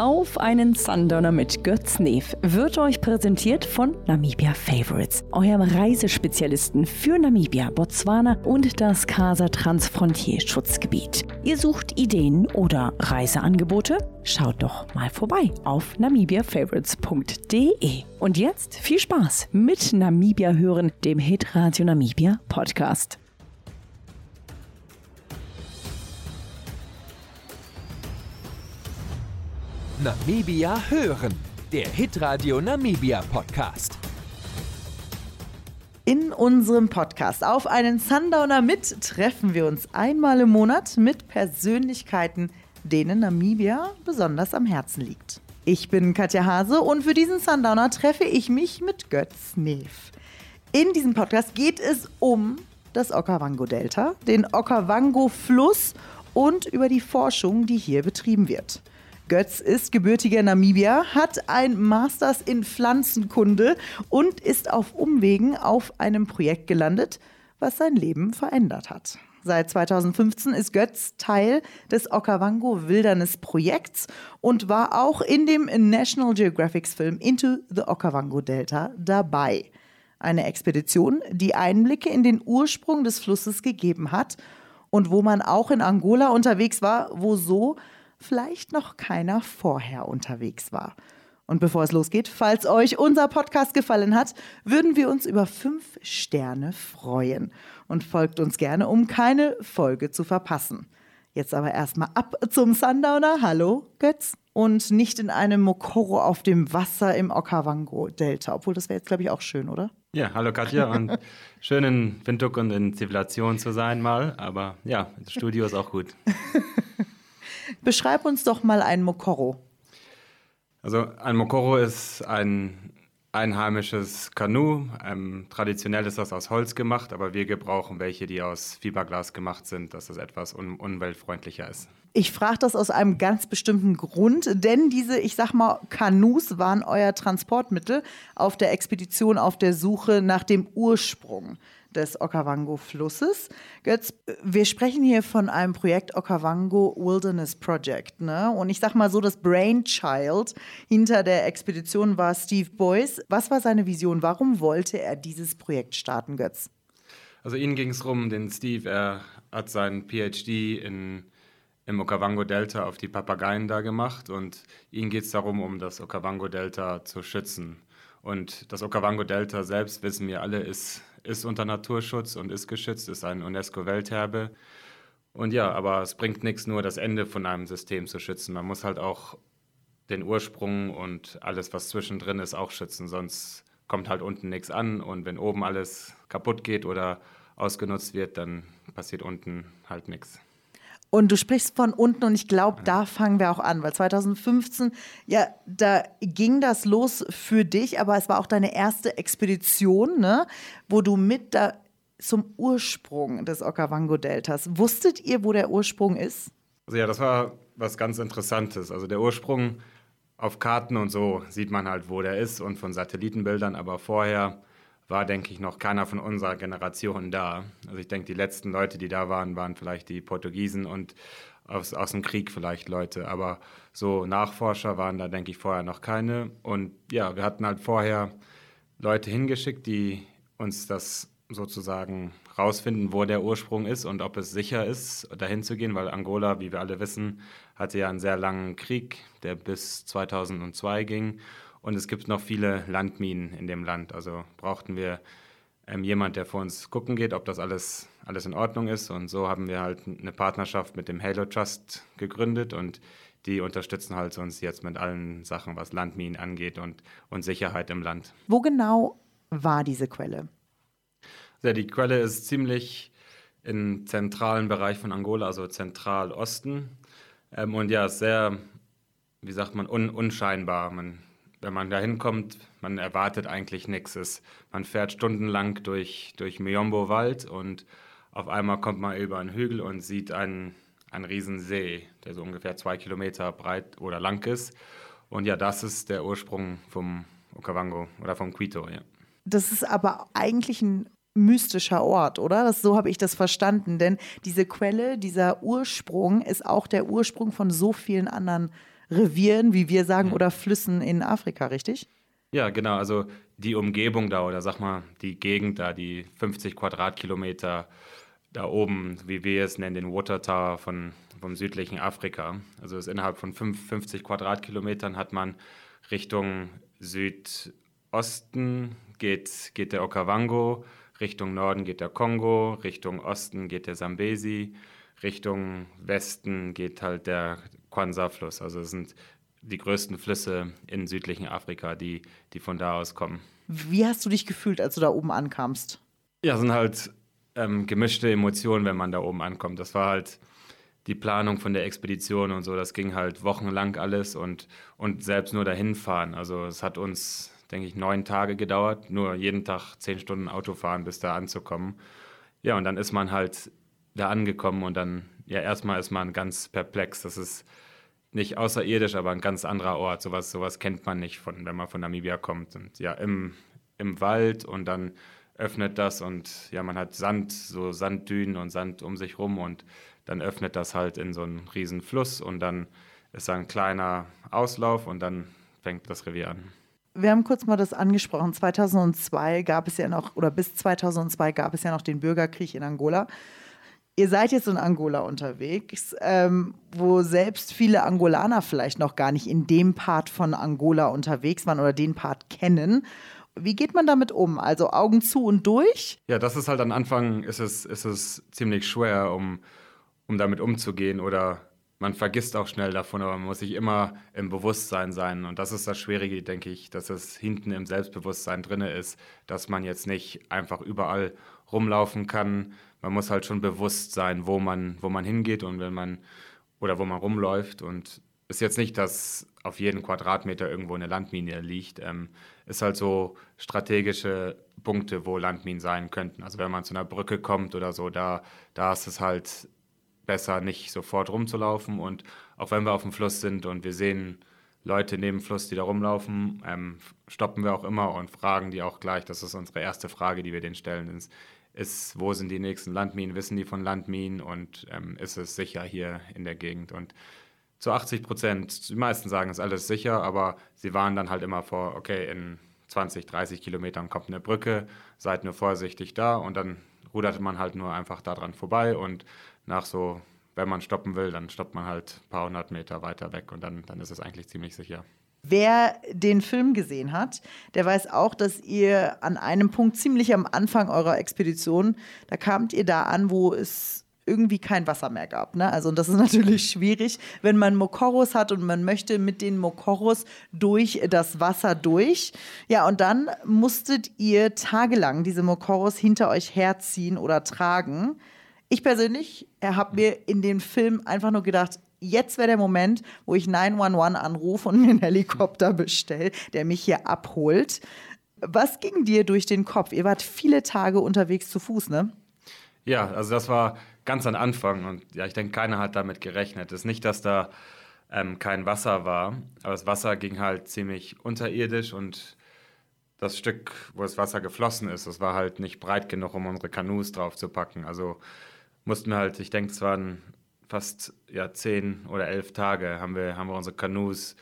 Auf einen Sundowner mit Götz Neef wird euch präsentiert von Namibia Favorites, eurem Reisespezialisten für Namibia, Botswana und das Casa Transfrontier Schutzgebiet. Ihr sucht Ideen oder Reiseangebote? Schaut doch mal vorbei auf namibiafavorites.de. Und jetzt viel Spaß mit Namibia hören, dem Hit Radio Namibia Podcast. Namibia hören, der Hitradio Namibia Podcast. In unserem Podcast auf einen Sundowner mit treffen wir uns einmal im Monat mit Persönlichkeiten, denen Namibia besonders am Herzen liegt. Ich bin Katja Hase und für diesen Sundowner treffe ich mich mit Götz Neef. In diesem Podcast geht es um das Okavango-Delta, den Okavango-Fluss und über die Forschung, die hier betrieben wird. Götz ist gebürtiger Namibier, hat ein Masters in Pflanzenkunde und ist auf Umwegen auf einem Projekt gelandet, was sein Leben verändert hat. Seit 2015 ist Götz Teil des Okavango Wilderness Projekts und war auch in dem National Geographic Film Into the Okavango Delta dabei. Eine Expedition, die Einblicke in den Ursprung des Flusses gegeben hat und wo man auch in Angola unterwegs war, wo so vielleicht noch keiner vorher unterwegs war. Und bevor es losgeht, falls euch unser Podcast gefallen hat, würden wir uns über fünf Sterne freuen. Und folgt uns gerne, um keine Folge zu verpassen. Jetzt aber erstmal ab zum Sundowner. Hallo, Götz. Und nicht in einem Mokoro auf dem Wasser im Okavango-Delta. Obwohl, das wäre jetzt, glaube ich, auch schön, oder? Ja, hallo Katja. Und schön in Windhoek und in Zivilisation zu sein mal. Aber ja, das Studio ist auch gut. Beschreib uns doch mal ein Mokoro. Also ein Mokoro ist ein einheimisches Kanu. Ähm, traditionell ist das aus Holz gemacht, aber wir gebrauchen welche, die aus Fiberglas gemacht sind, dass das etwas un umweltfreundlicher ist. Ich frage das aus einem ganz bestimmten Grund, denn diese, ich sag mal, Kanus waren euer Transportmittel auf der Expedition auf der Suche nach dem Ursprung des Okavango-Flusses. Götz, wir sprechen hier von einem Projekt Okavango Wilderness Project. Ne? Und ich sag mal so, das Brainchild hinter der Expedition war Steve Boyce. Was war seine Vision? Warum wollte er dieses Projekt starten, Götz? Also Ihnen ging es rum, den Steve, er hat seinen PhD in, im Okavango-Delta auf die Papageien da gemacht und Ihnen geht es darum, um das Okavango-Delta zu schützen. Und das Okavango-Delta selbst, wissen wir alle, ist ist unter Naturschutz und ist geschützt, ist ein UNESCO-Welterbe. Und ja, aber es bringt nichts, nur das Ende von einem System zu schützen. Man muss halt auch den Ursprung und alles, was zwischendrin ist, auch schützen. Sonst kommt halt unten nichts an. Und wenn oben alles kaputt geht oder ausgenutzt wird, dann passiert unten halt nichts. Und du sprichst von unten und ich glaube, da fangen wir auch an, weil 2015, ja, da ging das los für dich, aber es war auch deine erste Expedition, ne, wo du mit da zum Ursprung des Okavango-Deltas. Wusstet ihr, wo der Ursprung ist? Also ja, das war was ganz Interessantes. Also der Ursprung auf Karten und so sieht man halt, wo der ist und von Satellitenbildern, aber vorher war, denke ich, noch keiner von unserer Generation da. Also ich denke, die letzten Leute, die da waren, waren vielleicht die Portugiesen und aus, aus dem Krieg vielleicht Leute. Aber so Nachforscher waren da, denke ich, vorher noch keine. Und ja, wir hatten halt vorher Leute hingeschickt, die uns das sozusagen rausfinden, wo der Ursprung ist und ob es sicher ist, dahin zu gehen, weil Angola, wie wir alle wissen, hatte ja einen sehr langen Krieg, der bis 2002 ging. Und es gibt noch viele Landminen in dem Land. Also brauchten wir ähm, jemand, der vor uns gucken geht, ob das alles, alles in Ordnung ist. Und so haben wir halt eine Partnerschaft mit dem Halo Trust gegründet und die unterstützen halt uns jetzt mit allen Sachen, was Landminen angeht und, und Sicherheit im Land. Wo genau war diese Quelle? Ja, die Quelle ist ziemlich im zentralen Bereich von Angola, also Zentralosten. Ähm, und ja, sehr, wie sagt man, un, unscheinbar. Man wenn man da hinkommt, man erwartet eigentlich nichts. Man fährt stundenlang durch, durch Miombo-Wald und auf einmal kommt man über einen Hügel und sieht einen, einen riesen See, der so ungefähr zwei Kilometer breit oder lang ist. Und ja, das ist der Ursprung vom Okavango oder vom Quito, ja. Das ist aber eigentlich ein mystischer Ort, oder? Das, so habe ich das verstanden. Denn diese Quelle, dieser Ursprung ist auch der Ursprung von so vielen anderen Revieren, wie wir sagen, oder Flüssen in Afrika, richtig? Ja, genau. Also die Umgebung da oder sag mal die Gegend da, die 50 Quadratkilometer da oben, wie wir es nennen, den Water Tower von, vom südlichen Afrika. Also ist innerhalb von 50 Quadratkilometern hat man Richtung Südosten geht, geht der Okavango, Richtung Norden geht der Kongo, Richtung Osten geht der Sambesi, Richtung Westen geht halt der Kwanza-Fluss. Also es sind die größten Flüsse in südlichen Afrika, die, die von da aus kommen. Wie hast du dich gefühlt, als du da oben ankamst? Ja, es sind halt ähm, gemischte Emotionen, wenn man da oben ankommt. Das war halt die Planung von der Expedition und so. Das ging halt wochenlang alles und, und selbst nur dahin fahren. Also es hat uns, denke ich, neun Tage gedauert, nur jeden Tag zehn Stunden Auto fahren, bis da anzukommen. Ja, und dann ist man halt da angekommen und dann, ja, erstmal ist man ganz perplex. Das ist nicht außerirdisch, aber ein ganz anderer Ort. Sowas, sowas kennt man nicht, von, wenn man von Namibia kommt. Und ja, im, im Wald und dann öffnet das und ja, man hat Sand, so Sanddünen und Sand um sich rum und dann öffnet das halt in so einen riesen Fluss und dann ist da ein kleiner Auslauf und dann fängt das Revier an. Wir haben kurz mal das angesprochen. 2002 gab es ja noch, oder bis 2002 gab es ja noch den Bürgerkrieg in Angola. Ihr seid jetzt in Angola unterwegs, ähm, wo selbst viele Angolaner vielleicht noch gar nicht in dem Part von Angola unterwegs waren oder den Part kennen. Wie geht man damit um? Also Augen zu und durch? Ja, das ist halt am Anfang ist es, ist es ziemlich schwer, um, um damit umzugehen oder man vergisst auch schnell davon, aber man muss sich immer im Bewusstsein sein. Und das ist das Schwierige, denke ich, dass es hinten im Selbstbewusstsein drin ist, dass man jetzt nicht einfach überall rumlaufen kann. Man muss halt schon bewusst sein, wo man, wo man hingeht und wenn man oder wo man rumläuft. Und ist jetzt nicht, dass auf jeden Quadratmeter irgendwo eine Landmine liegt. Ähm, ist halt so strategische Punkte, wo Landminen sein könnten. Also wenn man zu einer Brücke kommt oder so, da, da ist es halt besser, nicht sofort rumzulaufen. Und auch wenn wir auf dem Fluss sind und wir sehen Leute neben dem Fluss, die da rumlaufen, ähm, stoppen wir auch immer und fragen die auch gleich. Das ist unsere erste Frage, die wir denen stellen. Ist, ist wo sind die nächsten Landminen? Wissen die von Landminen? Und ähm, ist es sicher hier in der Gegend? Und zu 80 Prozent, die meisten sagen, ist alles sicher, aber sie waren dann halt immer vor, okay, in 20, 30 Kilometern kommt eine Brücke, seid nur vorsichtig da und dann ruderte man halt nur einfach daran vorbei und nach so, wenn man stoppen will, dann stoppt man halt ein paar hundert Meter weiter weg und dann, dann ist es eigentlich ziemlich sicher. Wer den Film gesehen hat, der weiß auch, dass ihr an einem Punkt ziemlich am Anfang eurer Expedition, da kamt ihr da an, wo es irgendwie kein Wasser mehr gab. Ne? Also das ist natürlich schwierig, wenn man Mokoros hat und man möchte mit den Mokoros durch das Wasser durch. Ja, und dann musstet ihr tagelang diese Mokoros hinter euch herziehen oder tragen. Ich persönlich habe mir in dem Film einfach nur gedacht, jetzt wäre der Moment, wo ich 911 anrufe und mir einen Helikopter bestelle, der mich hier abholt. Was ging dir durch den Kopf? Ihr wart viele Tage unterwegs zu Fuß, ne? Ja, also das war ganz am Anfang und ja, ich denke, keiner hat damit gerechnet. Es ist nicht, dass da ähm, kein Wasser war, aber das Wasser ging halt ziemlich unterirdisch und das Stück, wo das Wasser geflossen ist, das war halt nicht breit genug, um unsere Kanus drauf zu packen. Also mussten wir halt, ich denke, es waren fast ja, zehn oder elf Tage, haben wir, haben wir unsere Kanus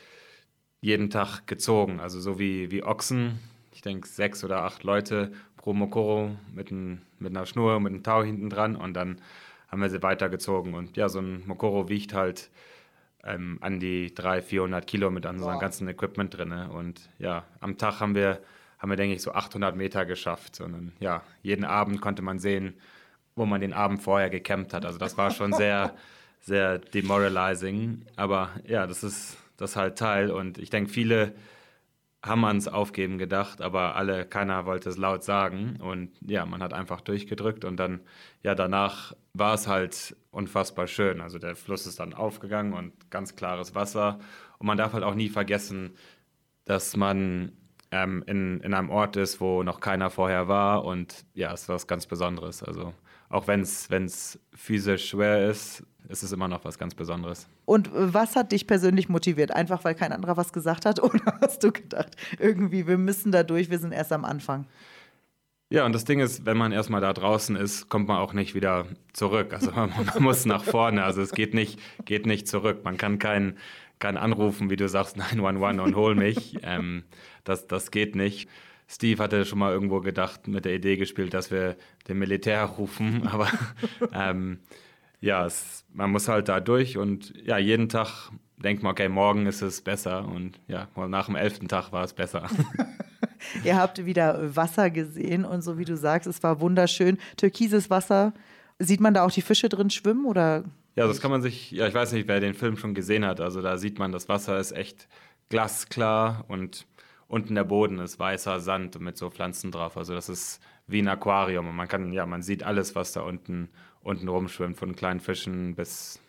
jeden Tag gezogen. Also so wie, wie Ochsen. Ich denke, sechs oder acht Leute pro Mokoro mit, ein, mit einer Schnur, mit einem Tau hinten dran und dann haben wir sie weitergezogen. Und ja, so ein Mokoro wiegt halt ähm, an die 300, 400 Kilo mit unserem wow. ganzen Equipment drin. Und ja, am Tag haben wir, haben wir, denke ich, so 800 Meter geschafft. Und ja, jeden Abend konnte man sehen, wo man den Abend vorher gecampt hat. Also das war schon sehr, sehr demoralizing. Aber ja, das ist das halt Teil. Und ich denke, viele haben ans Aufgeben gedacht, aber alle, keiner wollte es laut sagen. Und ja, man hat einfach durchgedrückt und dann, ja, danach war es halt unfassbar schön. Also der Fluss ist dann aufgegangen und ganz klares Wasser. Und man darf halt auch nie vergessen, dass man ähm, in, in einem Ort ist, wo noch keiner vorher war. Und ja, es ist was ganz Besonderes. Also auch wenn es physisch schwer ist, ist es immer noch was ganz Besonderes. Und was hat dich persönlich motiviert? Einfach weil kein anderer was gesagt hat? Oder hast du gedacht, irgendwie, wir müssen da durch, wir sind erst am Anfang? Ja, und das Ding ist, wenn man erstmal da draußen ist, kommt man auch nicht wieder zurück. Also man, man muss nach vorne. Also es geht nicht, geht nicht zurück. Man kann keinen kein Anrufen, wie du sagst, 911 und hol mich. ähm, das, das geht nicht. Steve hatte schon mal irgendwo gedacht, mit der Idee gespielt, dass wir den Militär rufen, aber ähm, ja, es, man muss halt da durch und ja, jeden Tag denkt man, okay, morgen ist es besser und ja, nach dem elften Tag war es besser. Ihr habt wieder Wasser gesehen und so wie du sagst, es war wunderschön. Türkises Wasser. Sieht man da auch die Fische drin schwimmen oder? Ja, das kann man sich, ja, ich weiß nicht, wer den Film schon gesehen hat. Also da sieht man, das Wasser ist echt glasklar und unten der Boden ist weißer Sand mit so Pflanzen drauf. Also das ist wie ein Aquarium und man kann, ja, man sieht alles, was da unten, unten rumschwimmt, von kleinen Fischen bis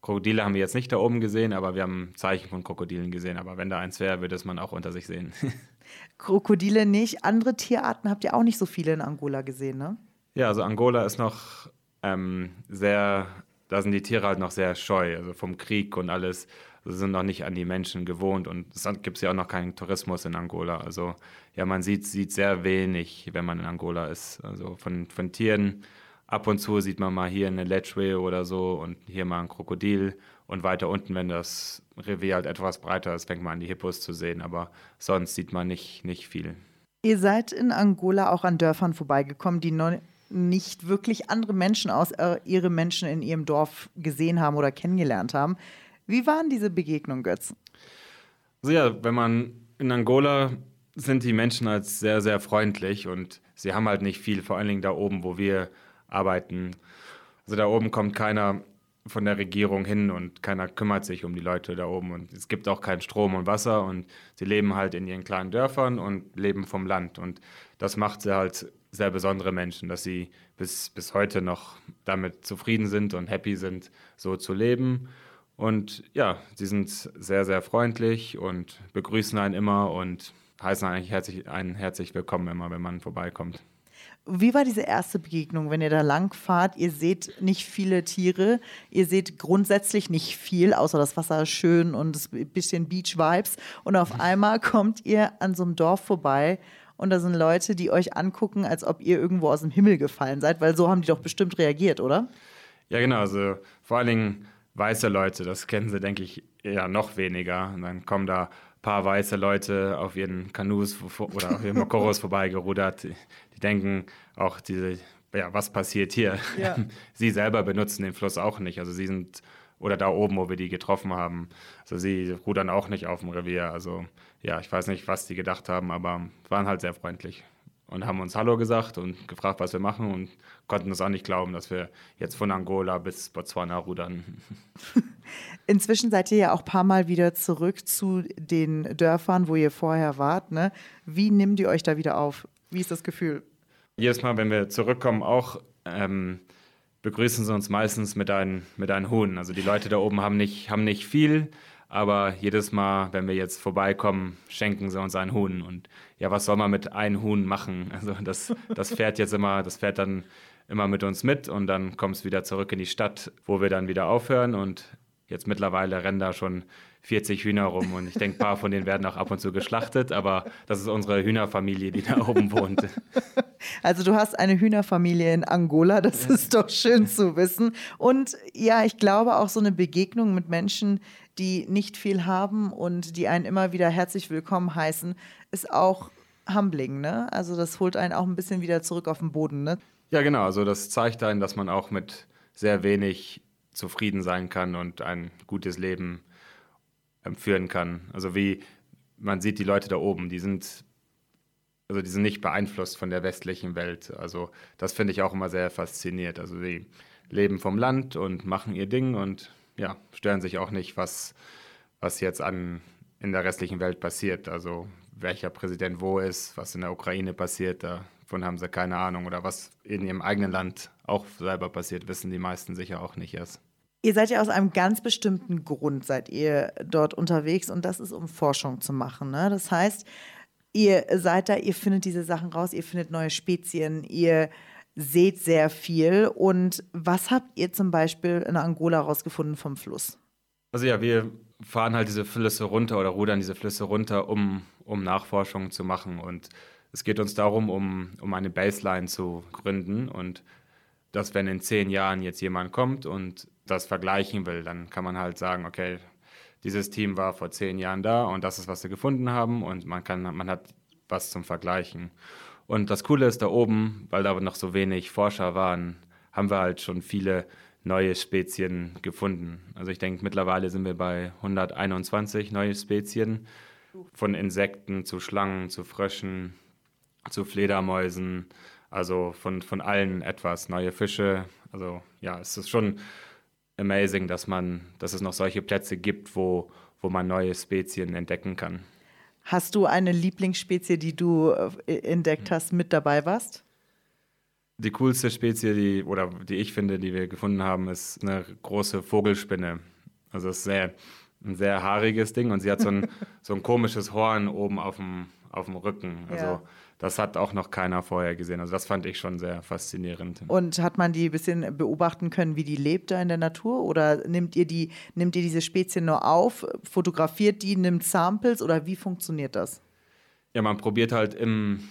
Krokodile haben wir jetzt nicht da oben gesehen, aber wir haben Zeichen von Krokodilen gesehen. Aber wenn da eins wäre, würde es man auch unter sich sehen. Krokodile nicht. Andere Tierarten habt ihr auch nicht so viele in Angola gesehen, ne? Ja, also Angola ist noch ähm, sehr, da sind die Tiere halt noch sehr scheu, also vom Krieg und alles. Sind noch nicht an die Menschen gewohnt und es gibt ja auch noch keinen Tourismus in Angola. Also ja, man sieht, sieht sehr wenig, wenn man in Angola ist. Also von, von Tieren ab und zu sieht man mal hier eine Ledgeway oder so und hier mal ein Krokodil und weiter unten, wenn das Revier halt etwas breiter ist, fängt man an die Hippos zu sehen, aber sonst sieht man nicht, nicht viel. Ihr seid in Angola auch an Dörfern vorbeigekommen, die noch nicht wirklich andere Menschen aus äh, ihre Menschen in ihrem Dorf gesehen haben oder kennengelernt haben. Wie waren diese Begegnungen, Götz? Also ja, wenn man in Angola sind die Menschen als sehr, sehr freundlich und sie haben halt nicht viel, vor allen Dingen da oben, wo wir arbeiten. Also da oben kommt keiner von der Regierung hin und keiner kümmert sich um die Leute da oben und es gibt auch keinen Strom und Wasser und sie leben halt in ihren kleinen Dörfern und leben vom Land und das macht sie halt sehr besondere Menschen, dass sie bis, bis heute noch damit zufrieden sind und happy sind, so zu leben. Und ja, sie sind sehr, sehr freundlich und begrüßen einen immer und heißen eigentlich herzlich, einen herzlich willkommen immer, wenn man vorbeikommt. Wie war diese erste Begegnung, wenn ihr da lang fahrt? Ihr seht nicht viele Tiere, ihr seht grundsätzlich nicht viel, außer das Wasser ist schön und ein bisschen Beach-Vibes. Und auf einmal kommt ihr an so einem Dorf vorbei und da sind Leute, die euch angucken, als ob ihr irgendwo aus dem Himmel gefallen seid, weil so haben die doch bestimmt reagiert, oder? Ja, genau. Also vor allen Dingen weiße Leute, das kennen sie, denke ich, eher noch weniger. Und dann kommen da ein paar weiße Leute auf ihren Kanus oder auf ihren Mokoros vorbeigerudert die denken auch diese, ja, was passiert hier? Ja. sie selber benutzen den Fluss auch nicht. Also sie sind, oder da oben, wo wir die getroffen haben. Also sie rudern auch nicht auf dem Revier. Also ja, ich weiß nicht, was die gedacht haben, aber waren halt sehr freundlich und haben uns Hallo gesagt und gefragt, was wir machen und konnten es auch nicht glauben, dass wir jetzt von Angola bis Botswana rudern. Inzwischen seid ihr ja auch ein paar Mal wieder zurück zu den Dörfern, wo ihr vorher wart. Ne? Wie nimmt ihr euch da wieder auf? Wie ist das Gefühl? Jedes Mal, wenn wir zurückkommen, auch ähm, begrüßen sie uns meistens mit einem, mit einem Huhn. Also die Leute da oben haben nicht, haben nicht viel, aber jedes Mal, wenn wir jetzt vorbeikommen, schenken sie uns einen Huhn. Und ja, was soll man mit einem Huhn machen? Also das, das fährt jetzt immer, das fährt dann immer mit uns mit und dann kommt es wieder zurück in die Stadt, wo wir dann wieder aufhören und jetzt mittlerweile rennen da schon 40 Hühner rum und ich denke, ein paar von denen werden auch ab und zu geschlachtet, aber das ist unsere Hühnerfamilie, die da oben wohnt. Also du hast eine Hühnerfamilie in Angola, das ist doch schön zu wissen. Und ja, ich glaube auch so eine Begegnung mit Menschen, die nicht viel haben und die einen immer wieder herzlich willkommen heißen, ist auch humbling, ne? Also das holt einen auch ein bisschen wieder zurück auf den Boden, ne? Ja, genau. Also das zeigt einen, dass man auch mit sehr wenig zufrieden sein kann und ein gutes Leben führen kann. Also wie man sieht die Leute da oben, die sind also die sind nicht beeinflusst von der westlichen Welt. Also das finde ich auch immer sehr fasziniert. Also sie leben vom Land und machen ihr Ding und ja, stören sich auch nicht, was, was jetzt an, in der restlichen Welt passiert. Also welcher Präsident wo ist, was in der Ukraine passiert, davon haben sie keine Ahnung. Oder was in ihrem eigenen Land auch selber passiert, wissen die meisten sicher auch nicht erst. Ihr seid ja aus einem ganz bestimmten Grund, seid ihr dort unterwegs und das ist, um Forschung zu machen. Ne? Das heißt, ihr seid da, ihr findet diese Sachen raus, ihr findet neue Spezien, ihr seht sehr viel. Und was habt ihr zum Beispiel in Angola rausgefunden vom Fluss? Also ja, wir fahren halt diese Flüsse runter oder rudern diese Flüsse runter, um, um Nachforschungen zu machen. Und es geht uns darum, um, um eine Baseline zu gründen und dass wenn in zehn Jahren jetzt jemand kommt und das vergleichen will, dann kann man halt sagen, okay, dieses Team war vor zehn Jahren da und das ist, was sie gefunden haben und man, kann, man hat was zum Vergleichen. Und das Coole ist da oben, weil da noch so wenig Forscher waren, haben wir halt schon viele neue Spezien gefunden. Also ich denke, mittlerweile sind wir bei 121 neue Spezien, von Insekten zu Schlangen, zu Fröschen, zu Fledermäusen, also von, von allen etwas, neue Fische. Also ja, es ist schon amazing, dass man, dass es noch solche Plätze gibt, wo, wo man neue Spezien entdecken kann. Hast du eine Lieblingsspezie, die du äh, entdeckt hast, mit dabei warst? Die coolste Spezie, die, oder die ich finde, die wir gefunden haben, ist eine große Vogelspinne. Also es ist sehr, ein sehr haariges Ding und sie hat so ein, so ein komisches Horn oben auf dem, auf dem Rücken. Also ja. Das hat auch noch keiner vorher gesehen. Also das fand ich schon sehr faszinierend. Und hat man die ein bisschen beobachten können, wie die lebt da in der Natur? Oder nimmt ihr, die, nimmt ihr diese Spezie nur auf, fotografiert die, nimmt Samples oder wie funktioniert das? Ja, man probiert halt im,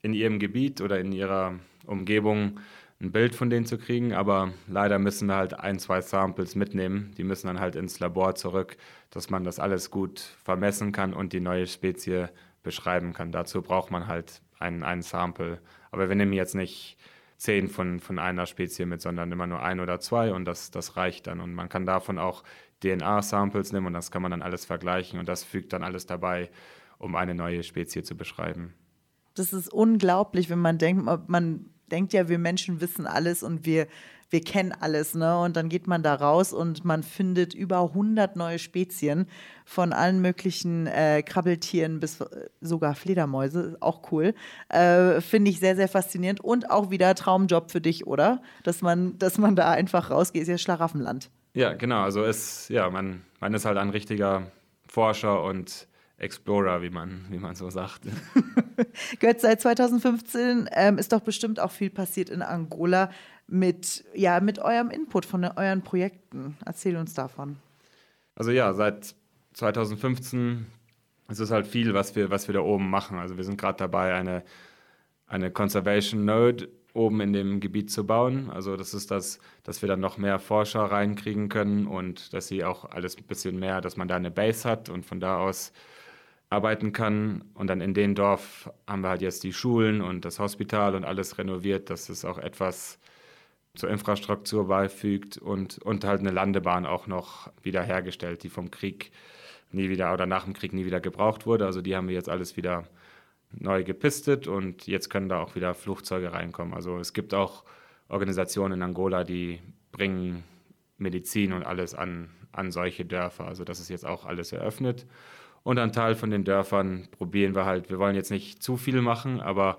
in ihrem Gebiet oder in ihrer Umgebung ein Bild von denen zu kriegen, aber leider müssen wir halt ein, zwei Samples mitnehmen. Die müssen dann halt ins Labor zurück, dass man das alles gut vermessen kann und die neue Spezie beschreiben kann. Dazu braucht man halt ein, ein Sample. Aber wir nehmen jetzt nicht zehn von, von einer Spezie mit, sondern immer nur ein oder zwei und das, das reicht dann. Und man kann davon auch DNA-Samples nehmen und das kann man dann alles vergleichen und das fügt dann alles dabei, um eine neue Spezie zu beschreiben. Das ist unglaublich, wenn man denkt, man denkt ja, wir Menschen wissen alles und wir, wir kennen alles, ne? Und dann geht man da raus und man findet über 100 neue Spezien von allen möglichen äh, Krabbeltieren bis äh, sogar Fledermäuse, auch cool. Äh, Finde ich sehr, sehr faszinierend und auch wieder Traumjob für dich, oder? Dass man, dass man da einfach rausgeht, ist ja Schlaraffenland. Ja, genau. Also es, ja, man, man ist halt ein richtiger Forscher und Explorer, wie man, wie man so sagt. Götz, seit 2015 ähm, ist doch bestimmt auch viel passiert in Angola mit, ja, mit eurem Input von euren Projekten. Erzähl uns davon. Also ja, seit 2015 ist es halt viel, was wir, was wir da oben machen. Also wir sind gerade dabei, eine, eine Conservation Node oben in dem Gebiet zu bauen. Also das ist das, dass wir dann noch mehr Forscher reinkriegen können und dass sie auch alles ein bisschen mehr, dass man da eine Base hat und von da aus arbeiten kann. Und dann in dem Dorf haben wir halt jetzt die Schulen und das Hospital und alles renoviert, dass es auch etwas zur Infrastruktur beifügt und, und halt eine Landebahn auch noch wiederhergestellt, die vom Krieg nie wieder oder nach dem Krieg nie wieder gebraucht wurde. Also die haben wir jetzt alles wieder neu gepistet und jetzt können da auch wieder Flugzeuge reinkommen. Also es gibt auch Organisationen in Angola, die bringen Medizin und alles an, an solche Dörfer. Also das ist jetzt auch alles eröffnet. Und ein Teil von den Dörfern probieren wir halt, wir wollen jetzt nicht zu viel machen, aber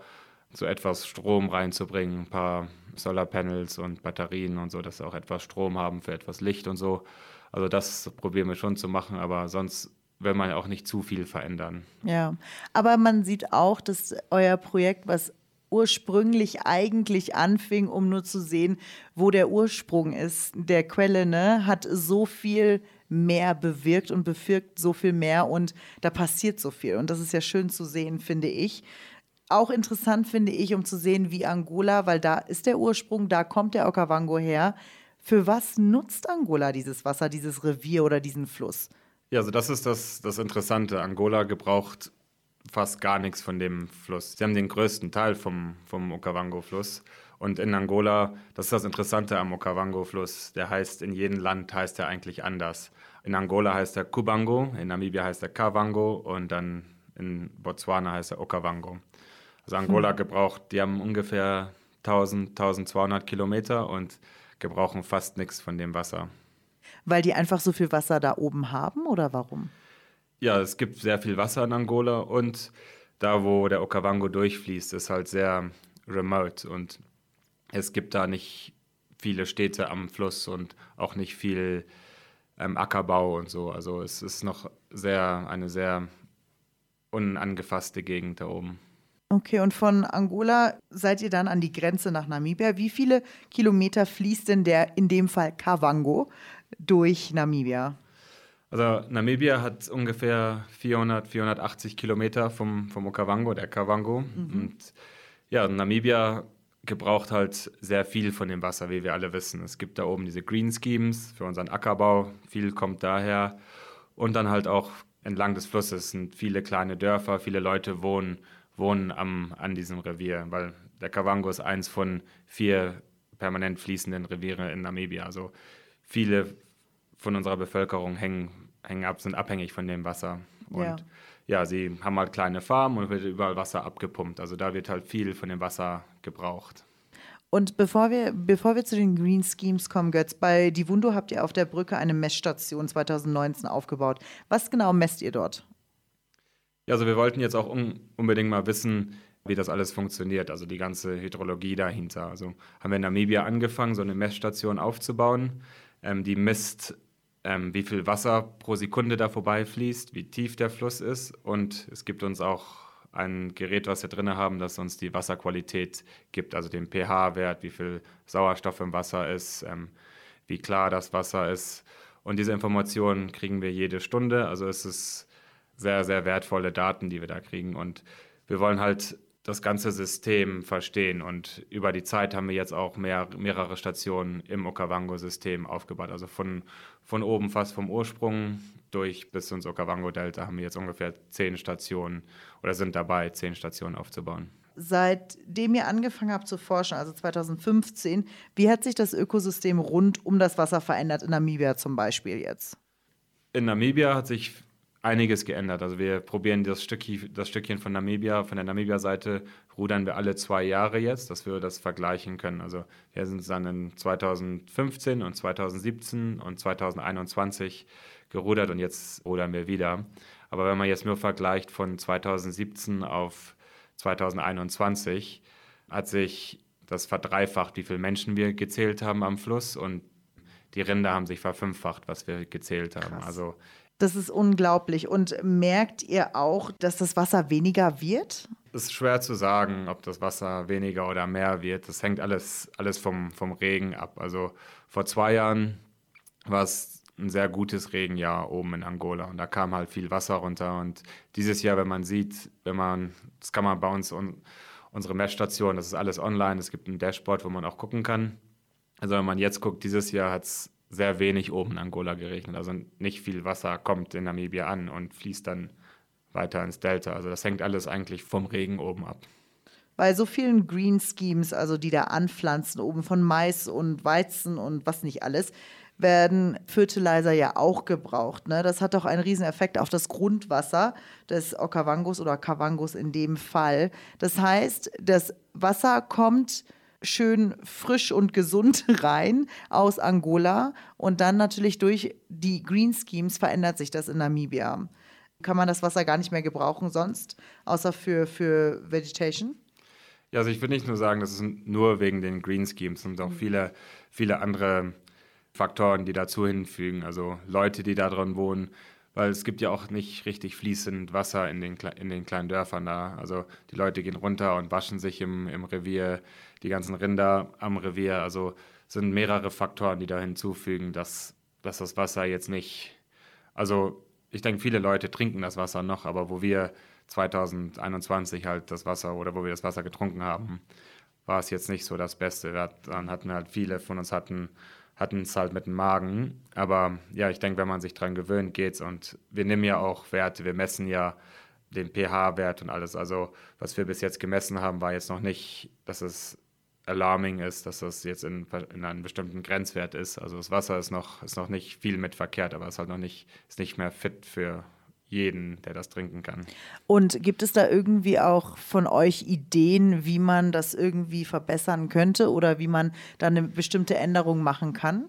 so etwas Strom reinzubringen, ein paar Solarpanels und Batterien und so, dass sie auch etwas Strom haben für etwas Licht und so. Also das probieren wir schon zu machen, aber sonst will man ja auch nicht zu viel verändern. Ja, aber man sieht auch, dass euer Projekt, was ursprünglich eigentlich anfing, um nur zu sehen, wo der Ursprung ist, der Quelle, ne, hat so viel mehr bewirkt und bewirkt so viel mehr und da passiert so viel. Und das ist ja schön zu sehen, finde ich. Auch interessant finde ich, um zu sehen, wie Angola, weil da ist der Ursprung, da kommt der Okavango her. Für was nutzt Angola dieses Wasser, dieses Revier oder diesen Fluss? Ja, also das ist das, das Interessante. Angola gebraucht fast gar nichts von dem Fluss. Sie haben den größten Teil vom, vom Okavango-Fluss. Und in Angola, das ist das Interessante am Okavango-Fluss, der heißt, in jedem Land heißt er eigentlich anders. In Angola heißt er Kubango, in Namibia heißt er Kavango und dann in Botswana heißt er Okavango. Also Angola hm. gebraucht, die haben ungefähr 1000, 1200 Kilometer und gebrauchen fast nichts von dem Wasser. Weil die einfach so viel Wasser da oben haben oder warum? Ja, es gibt sehr viel Wasser in Angola und da, wo der Okavango durchfließt, ist halt sehr remote und es gibt da nicht viele Städte am Fluss und auch nicht viel ähm, Ackerbau und so. Also es ist noch sehr, eine sehr unangefasste Gegend da oben. Okay, und von Angola seid ihr dann an die Grenze nach Namibia. Wie viele Kilometer fließt denn der, in dem Fall Kavango, durch Namibia? Also Namibia hat ungefähr 400, 480 Kilometer vom, vom Okavango, der Kavango. Mhm. Und ja, Namibia gebraucht halt sehr viel von dem Wasser, wie wir alle wissen. Es gibt da oben diese Green Schemes für unseren Ackerbau. Viel kommt daher. Und dann halt auch entlang des Flusses sind viele kleine Dörfer, viele Leute wohnen, wohnen am, an diesem Revier, weil der Kavango ist eins von vier permanent fließenden Reviere in Namibia. Also viele von unserer Bevölkerung hängen, hängen ab, sind abhängig von dem Wasser. Und ja. Ja, sie haben halt kleine Farmen und wird überall Wasser abgepumpt. Also da wird halt viel von dem Wasser gebraucht. Und bevor wir, bevor wir zu den Green Schemes kommen, Götz, bei Divundo habt ihr auf der Brücke eine Messstation 2019 aufgebaut. Was genau messt ihr dort? Ja, also wir wollten jetzt auch un unbedingt mal wissen, wie das alles funktioniert, also die ganze Hydrologie dahinter. Also haben wir in Namibia angefangen, so eine Messstation aufzubauen. Ähm, die misst, ähm, wie viel Wasser pro Sekunde da vorbeifließt, wie tief der Fluss ist und es gibt uns auch ein Gerät, was wir drin haben, das uns die Wasserqualität gibt, also den pH-Wert, wie viel Sauerstoff im Wasser ist, ähm, wie klar das Wasser ist. Und diese Informationen kriegen wir jede Stunde. Also es ist sehr, sehr wertvolle Daten, die wir da kriegen. Und wir wollen halt das ganze System verstehen. Und über die Zeit haben wir jetzt auch mehr, mehrere Stationen im Okavango-System aufgebaut. Also von, von oben fast vom Ursprung durch bis ins Okavango-Delta haben wir jetzt ungefähr zehn Stationen oder sind dabei, zehn Stationen aufzubauen. Seitdem ihr angefangen habt zu forschen, also 2015, wie hat sich das Ökosystem rund um das Wasser verändert, in Namibia zum Beispiel jetzt? In Namibia hat sich einiges geändert. Also wir probieren das, Stückchen, das Stückchen von Namibia, von der Namibia-Seite rudern wir alle zwei Jahre jetzt, dass wir das vergleichen können. Also wir sind dann in 2015 und 2017 und 2021 gerudert und jetzt rudern wir wieder. Aber wenn man jetzt nur vergleicht von 2017 auf 2021, hat sich das verdreifacht, wie viele Menschen wir gezählt haben am Fluss und die Rinder haben sich verfünffacht, was wir gezählt haben. Krass. Also das ist unglaublich. Und merkt ihr auch, dass das Wasser weniger wird? Es ist schwer zu sagen, ob das Wasser weniger oder mehr wird. Das hängt alles, alles vom, vom Regen ab. Also vor zwei Jahren war es ein sehr gutes Regenjahr oben in Angola und da kam halt viel Wasser runter. Und dieses Jahr, wenn man sieht, wenn man, das kann man bei uns, un, unsere Messstation, das ist alles online, es gibt ein Dashboard, wo man auch gucken kann. Also wenn man jetzt guckt, dieses Jahr hat es sehr wenig oben in Angola geregnet. Also nicht viel Wasser kommt in Namibia an und fließt dann weiter ins Delta. Also das hängt alles eigentlich vom Regen oben ab. Bei so vielen Green Schemes, also die da anpflanzen, oben von Mais und Weizen und was nicht alles, werden Fertilizer ja auch gebraucht. Ne? Das hat doch einen riesen Effekt auf das Grundwasser des Okavangos oder Kavangos in dem Fall. Das heißt, das Wasser kommt schön frisch und gesund rein aus Angola. Und dann natürlich durch die Green Schemes verändert sich das in Namibia. Kann man das Wasser gar nicht mehr gebrauchen sonst, außer für, für Vegetation? Ja, also ich würde nicht nur sagen, das ist nur wegen den Green Schemes, es sind auch mhm. viele, viele andere Faktoren, die dazu hinfügen. Also Leute, die da drin wohnen, weil es gibt ja auch nicht richtig fließend Wasser in den, in den kleinen Dörfern da. Also die Leute gehen runter und waschen sich im, im Revier, die ganzen Rinder am Revier. Also sind mehrere Faktoren, die da hinzufügen, dass, dass das Wasser jetzt nicht, also ich denke, viele Leute trinken das Wasser noch, aber wo wir 2021 halt das Wasser oder wo wir das Wasser getrunken haben, war es jetzt nicht so das Beste. Wir hat, dann hatten halt viele von uns hatten hatten es halt mit dem Magen. Aber ja, ich denke, wenn man sich daran gewöhnt, geht's. Und wir nehmen ja auch Werte, wir messen ja den pH-Wert und alles. Also, was wir bis jetzt gemessen haben, war jetzt noch nicht, dass es alarming ist, dass das jetzt in, in einem bestimmten Grenzwert ist. Also das Wasser ist noch, ist noch nicht viel mit verkehrt, aber es ist halt noch nicht, ist nicht mehr fit für jeden, der das trinken kann. Und gibt es da irgendwie auch von euch Ideen, wie man das irgendwie verbessern könnte oder wie man da eine bestimmte Änderung machen kann?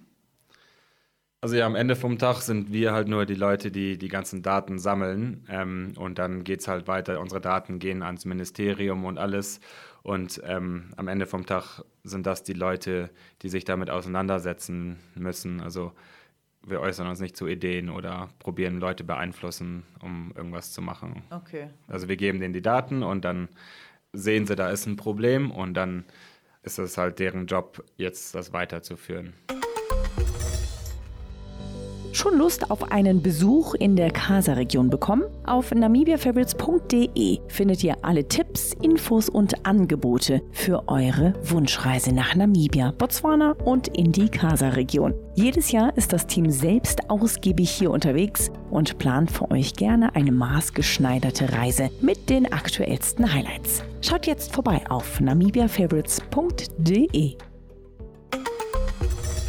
Also ja, am Ende vom Tag sind wir halt nur die Leute, die die ganzen Daten sammeln. Ähm, und dann geht es halt weiter. Unsere Daten gehen ans Ministerium und alles. Und ähm, am Ende vom Tag sind das die Leute, die sich damit auseinandersetzen müssen. Also wir äußern uns nicht zu Ideen oder probieren Leute beeinflussen, um irgendwas zu machen. Okay. Also wir geben denen die Daten und dann sehen sie, da ist ein Problem und dann ist es halt deren Job, jetzt das weiterzuführen. Schon Lust auf einen Besuch in der Casa-Region bekommen? Auf namibiafavorites.de findet ihr alle Tipps, Infos und Angebote für eure Wunschreise nach Namibia, Botswana und in die Casa-Region. Jedes Jahr ist das Team selbst ausgiebig hier unterwegs und plant für euch gerne eine maßgeschneiderte Reise mit den aktuellsten Highlights. Schaut jetzt vorbei auf namibiafavorites.de.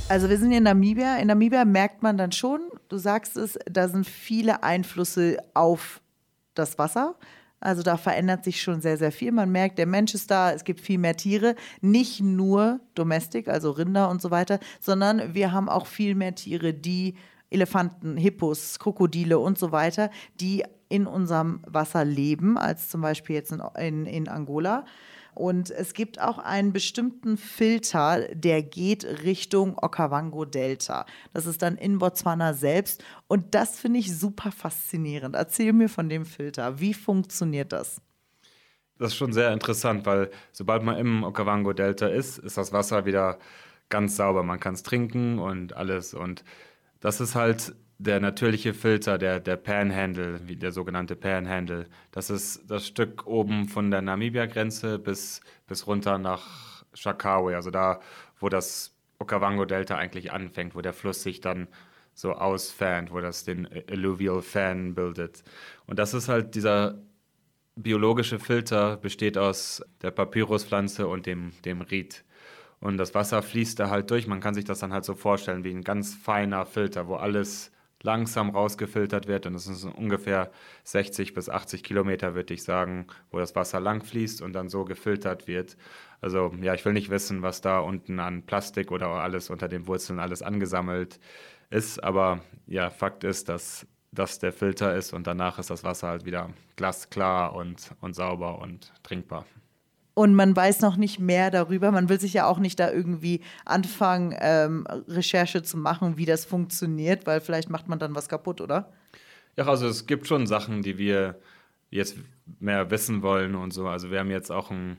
Also wir sind in Namibia. In Namibia merkt man dann schon, du sagst es, da sind viele Einflüsse auf das Wasser. Also da verändert sich schon sehr, sehr viel. Man merkt, der Mensch ist da, es gibt viel mehr Tiere, nicht nur Domestik, also Rinder und so weiter, sondern wir haben auch viel mehr Tiere, die Elefanten, Hippos, Krokodile und so weiter, die in unserem Wasser leben, als zum Beispiel jetzt in, in, in Angola. Und es gibt auch einen bestimmten Filter, der geht Richtung Okavango Delta. Das ist dann in Botswana selbst. Und das finde ich super faszinierend. Erzähl mir von dem Filter. Wie funktioniert das? Das ist schon sehr interessant, weil sobald man im Okavango Delta ist, ist das Wasser wieder ganz sauber. Man kann es trinken und alles. Und das ist halt der natürliche Filter, der, der Panhandle, wie der sogenannte Panhandle, das ist das Stück oben von der Namibia-Grenze bis, bis runter nach Shakawe, also da, wo das Okavango-Delta eigentlich anfängt, wo der Fluss sich dann so ausfährt, wo das den Alluvial Fan bildet. Und das ist halt dieser biologische Filter, besteht aus der Papyruspflanze und dem, dem Ried. Und das Wasser fließt da halt durch. Man kann sich das dann halt so vorstellen wie ein ganz feiner Filter, wo alles langsam rausgefiltert wird. Und es sind ungefähr 60 bis 80 Kilometer, würde ich sagen, wo das Wasser lang fließt und dann so gefiltert wird. Also ja, ich will nicht wissen, was da unten an Plastik oder alles unter den Wurzeln alles angesammelt ist. Aber ja, Fakt ist, dass das der Filter ist und danach ist das Wasser halt wieder glasklar und, und sauber und trinkbar und man weiß noch nicht mehr darüber. Man will sich ja auch nicht da irgendwie anfangen, ähm, Recherche zu machen, wie das funktioniert, weil vielleicht macht man dann was kaputt, oder? Ja, also es gibt schon Sachen, die wir jetzt mehr wissen wollen und so. Also wir haben jetzt auch einen,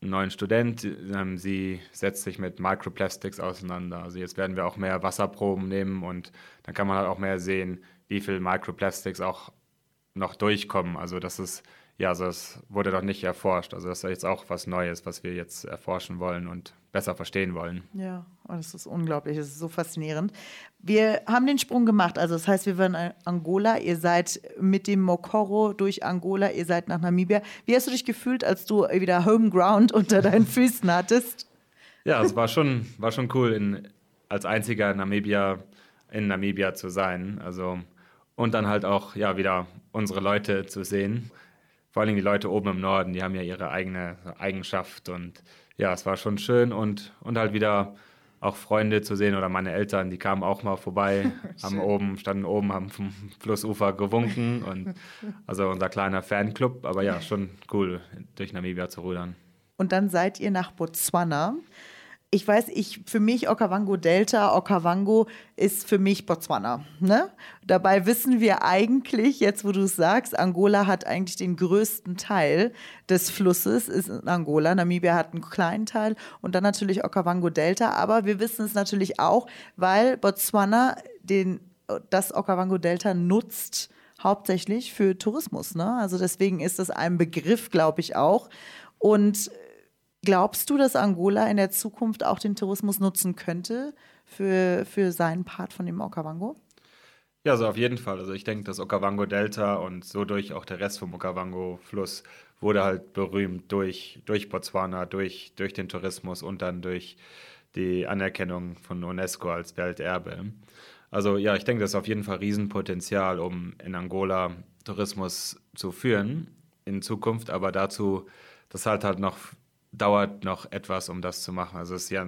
einen neuen Student, ähm, sie setzt sich mit Microplastics auseinander. Also jetzt werden wir auch mehr Wasserproben nehmen und dann kann man halt auch mehr sehen, wie viel Microplastics auch noch durchkommen. Also das ist ja, also es wurde doch nicht erforscht. Also das ist jetzt auch was Neues, was wir jetzt erforschen wollen und besser verstehen wollen. Ja, und das ist unglaublich, das ist so faszinierend. Wir haben den Sprung gemacht, also das heißt, wir waren in Angola, ihr seid mit dem Mokoro durch Angola, ihr seid nach Namibia. Wie hast du dich gefühlt, als du wieder Home Ground unter deinen Füßen hattest? Ja, es war schon, war schon cool, in, als einziger Namibia in Namibia zu sein. Also und dann halt auch ja wieder unsere Leute zu sehen vor allem die Leute oben im Norden, die haben ja ihre eigene Eigenschaft und ja, es war schon schön und, und halt wieder auch Freunde zu sehen oder meine Eltern, die kamen auch mal vorbei, haben oben, standen oben, haben vom Flussufer gewunken und also unser kleiner Fanclub, aber ja, schon cool, durch Namibia zu rudern. Und dann seid ihr nach Botswana ich weiß, ich für mich Okavango Delta, Okavango ist für mich Botswana. Ne? Dabei wissen wir eigentlich, jetzt wo du es sagst, Angola hat eigentlich den größten Teil des Flusses, ist in Angola. Namibia hat einen kleinen Teil und dann natürlich Okavango Delta. Aber wir wissen es natürlich auch, weil Botswana den, das Okavango Delta nutzt hauptsächlich für Tourismus. Ne? Also deswegen ist das ein Begriff, glaube ich, auch. Und Glaubst du, dass Angola in der Zukunft auch den Tourismus nutzen könnte für, für seinen Part von dem Okavango? Ja, also auf jeden Fall. Also ich denke, das Okavango-Delta und so durch auch der Rest vom Okavango-Fluss wurde halt berühmt durch, durch Botswana, durch, durch den Tourismus und dann durch die Anerkennung von UNESCO als Welterbe. Also ja, ich denke, das ist auf jeden Fall Riesenpotenzial, um in Angola Tourismus zu führen in Zukunft, aber dazu, das halt halt noch dauert noch etwas, um das zu machen. Also es ist ja,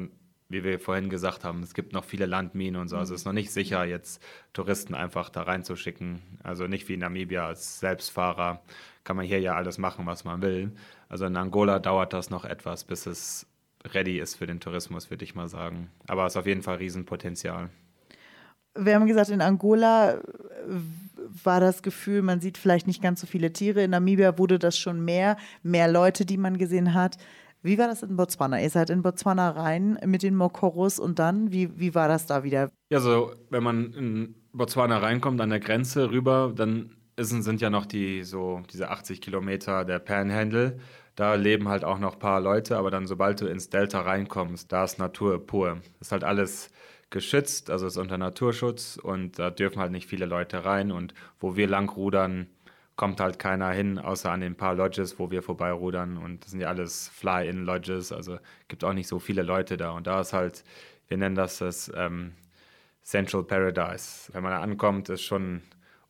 wie wir vorhin gesagt haben, es gibt noch viele Landminen und so. Also es ist noch nicht sicher, jetzt Touristen einfach da reinzuschicken. Also nicht wie in Namibia als Selbstfahrer kann man hier ja alles machen, was man will. Also in Angola dauert das noch etwas, bis es ready ist für den Tourismus, würde ich mal sagen. Aber es ist auf jeden Fall Riesenpotenzial. Wir haben gesagt, in Angola war das Gefühl, man sieht vielleicht nicht ganz so viele Tiere. In Namibia wurde das schon mehr, mehr Leute, die man gesehen hat. Wie war das in Botswana? Ihr seid in Botswana rein mit den Mokoros und dann, wie, wie war das da wieder? Ja, so, wenn man in Botswana reinkommt, an der Grenze rüber, dann ist, sind ja noch die so diese 80 Kilometer der Panhandle. Da leben halt auch noch ein paar Leute, aber dann sobald du ins Delta reinkommst, da ist Natur pur. ist halt alles geschützt, also ist unter Naturschutz und da dürfen halt nicht viele Leute rein. Und wo wir lang rudern, kommt halt keiner hin, außer an den paar Lodges, wo wir vorbeirudern. Und das sind ja alles Fly-in-Lodges, also gibt auch nicht so viele Leute da. Und da ist halt, wir nennen das das ähm, Central Paradise. Wenn man da ankommt, ist schon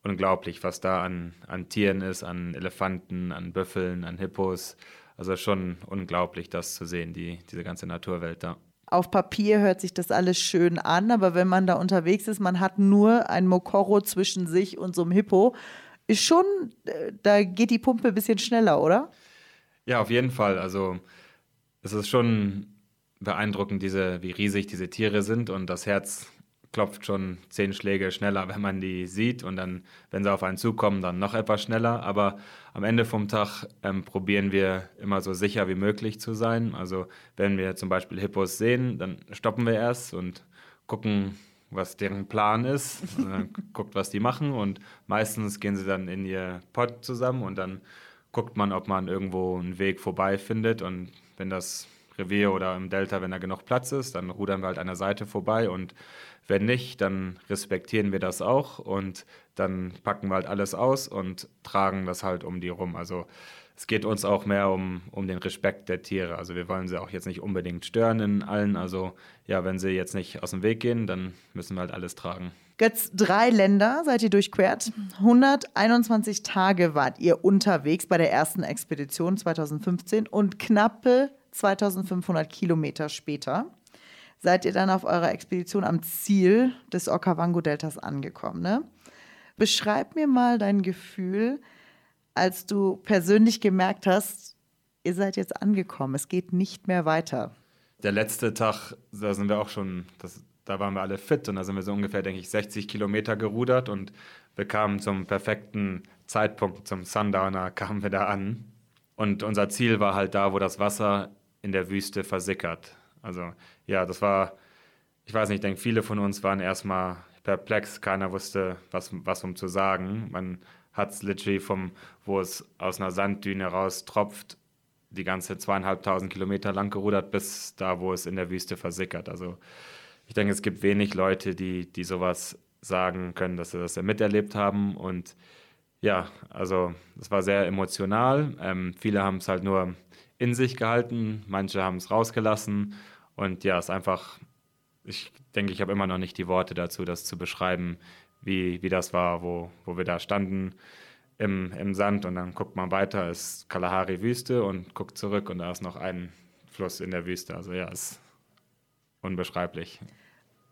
unglaublich, was da an, an Tieren ist, an Elefanten, an Büffeln, an Hippos. Also schon unglaublich, das zu sehen, die, diese ganze Naturwelt da. Auf Papier hört sich das alles schön an, aber wenn man da unterwegs ist, man hat nur ein Mokoro zwischen sich und so einem Hippo, ist schon, äh, da geht die Pumpe ein bisschen schneller, oder? Ja, auf jeden Fall. Also es ist schon beeindruckend, diese, wie riesig diese Tiere sind und das Herz klopft schon zehn Schläge schneller, wenn man die sieht und dann, wenn sie auf einen zukommen, dann noch etwas schneller. Aber am Ende vom Tag ähm, probieren wir immer so sicher wie möglich zu sein. Also wenn wir zum Beispiel Hippos sehen, dann stoppen wir erst und gucken, was deren Plan ist, guckt, was die machen. Und meistens gehen sie dann in ihr Pod zusammen und dann guckt man, ob man irgendwo einen Weg vorbei findet und wenn das Revier oder im Delta, wenn da genug Platz ist, dann rudern wir halt an der Seite vorbei. Und wenn nicht, dann respektieren wir das auch. Und dann packen wir halt alles aus und tragen das halt um die rum. Also es geht uns auch mehr um, um den Respekt der Tiere. Also wir wollen sie auch jetzt nicht unbedingt stören in allen. Also ja, wenn sie jetzt nicht aus dem Weg gehen, dann müssen wir halt alles tragen. Götz, drei Länder seid ihr durchquert. 121 Tage wart ihr unterwegs bei der ersten Expedition 2015 und knappe 2500 Kilometer später seid ihr dann auf eurer Expedition am Ziel des Okavango-Deltas angekommen. Ne? Beschreib mir mal dein Gefühl, als du persönlich gemerkt hast, ihr seid jetzt angekommen, es geht nicht mehr weiter. Der letzte Tag, da sind wir auch schon, das, da waren wir alle fit und da sind wir so ungefähr, denke ich, 60 Kilometer gerudert und wir kamen zum perfekten Zeitpunkt, zum Sundowner, kamen wir da an. Und unser Ziel war halt da, wo das Wasser in der Wüste versickert. Also ja, das war, ich weiß nicht, ich denke, viele von uns waren erstmal perplex. Keiner wusste, was, was um zu sagen. Man hat es literally vom, wo es aus einer Sanddüne raus tropft, die ganze zweieinhalbtausend Kilometer lang gerudert, bis da, wo es in der Wüste versickert. Also ich denke, es gibt wenig Leute, die, die sowas sagen können, dass sie das miterlebt haben. Und ja, also es war sehr emotional. Ähm, viele haben es halt nur in sich gehalten, manche haben es rausgelassen. Und ja, es ist einfach, ich denke, ich habe immer noch nicht die Worte dazu, das zu beschreiben, wie, wie das war, wo, wo wir da standen im, im Sand und dann guckt man weiter, ist Kalahari Wüste und guckt zurück und da ist noch ein Fluss in der Wüste. Also ja, ist unbeschreiblich.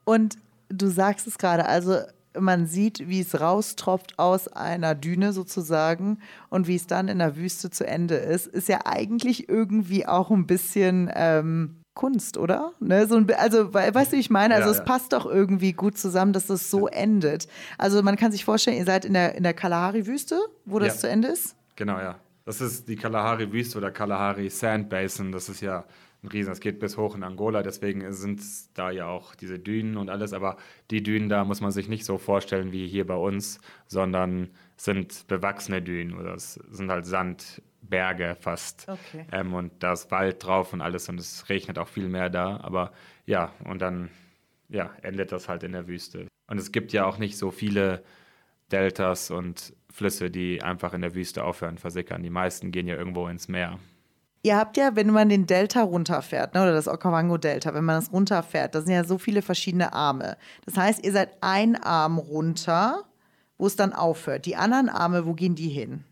Und du sagst es gerade, also man sieht, wie es raustropft aus einer Düne sozusagen und wie es dann in der Wüste zu Ende ist, ist ja eigentlich irgendwie auch ein bisschen ähm, Kunst, oder? Ne? So ein, also, weißt du, wie ich meine? Also, ja, es ja. passt doch irgendwie gut zusammen, dass das so endet. Also, man kann sich vorstellen, ihr seid in der, in der Kalahari-Wüste, wo das ja. zu Ende ist. Genau, ja. Das ist die Kalahari-Wüste oder Kalahari Sand Basin. Das ist ja ein Riesen. Das geht bis hoch in Angola. Deswegen sind da ja auch diese Dünen und alles. Aber die Dünen da muss man sich nicht so vorstellen wie hier bei uns, sondern sind bewachsene Dünen. Oder es sind halt Sand. Berge fast. Okay. Ähm, und da ist Wald drauf und alles und es regnet auch viel mehr da. Aber ja, und dann ja, endet das halt in der Wüste. Und es gibt ja auch nicht so viele Deltas und Flüsse, die einfach in der Wüste aufhören, versickern. Die meisten gehen ja irgendwo ins Meer. Ihr habt ja, wenn man den Delta runterfährt, ne, oder das Okavango-Delta, wenn man das runterfährt, da sind ja so viele verschiedene Arme. Das heißt, ihr seid ein Arm runter, wo es dann aufhört. Die anderen Arme, wo gehen die hin?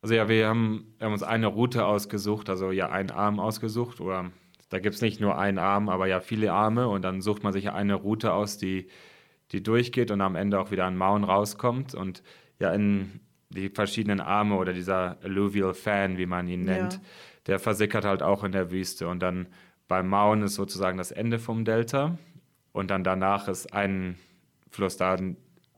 Also ja, wir haben, wir haben uns eine Route ausgesucht, also ja einen Arm ausgesucht. Oder da gibt es nicht nur einen Arm, aber ja viele Arme. Und dann sucht man sich eine Route aus, die, die durchgeht und am Ende auch wieder an Mauen rauskommt. Und ja, in die verschiedenen Arme oder dieser Alluvial Fan, wie man ihn nennt, ja. der versickert halt auch in der Wüste. Und dann beim Mauen ist sozusagen das Ende vom Delta. Und dann danach ist ein Fluss, da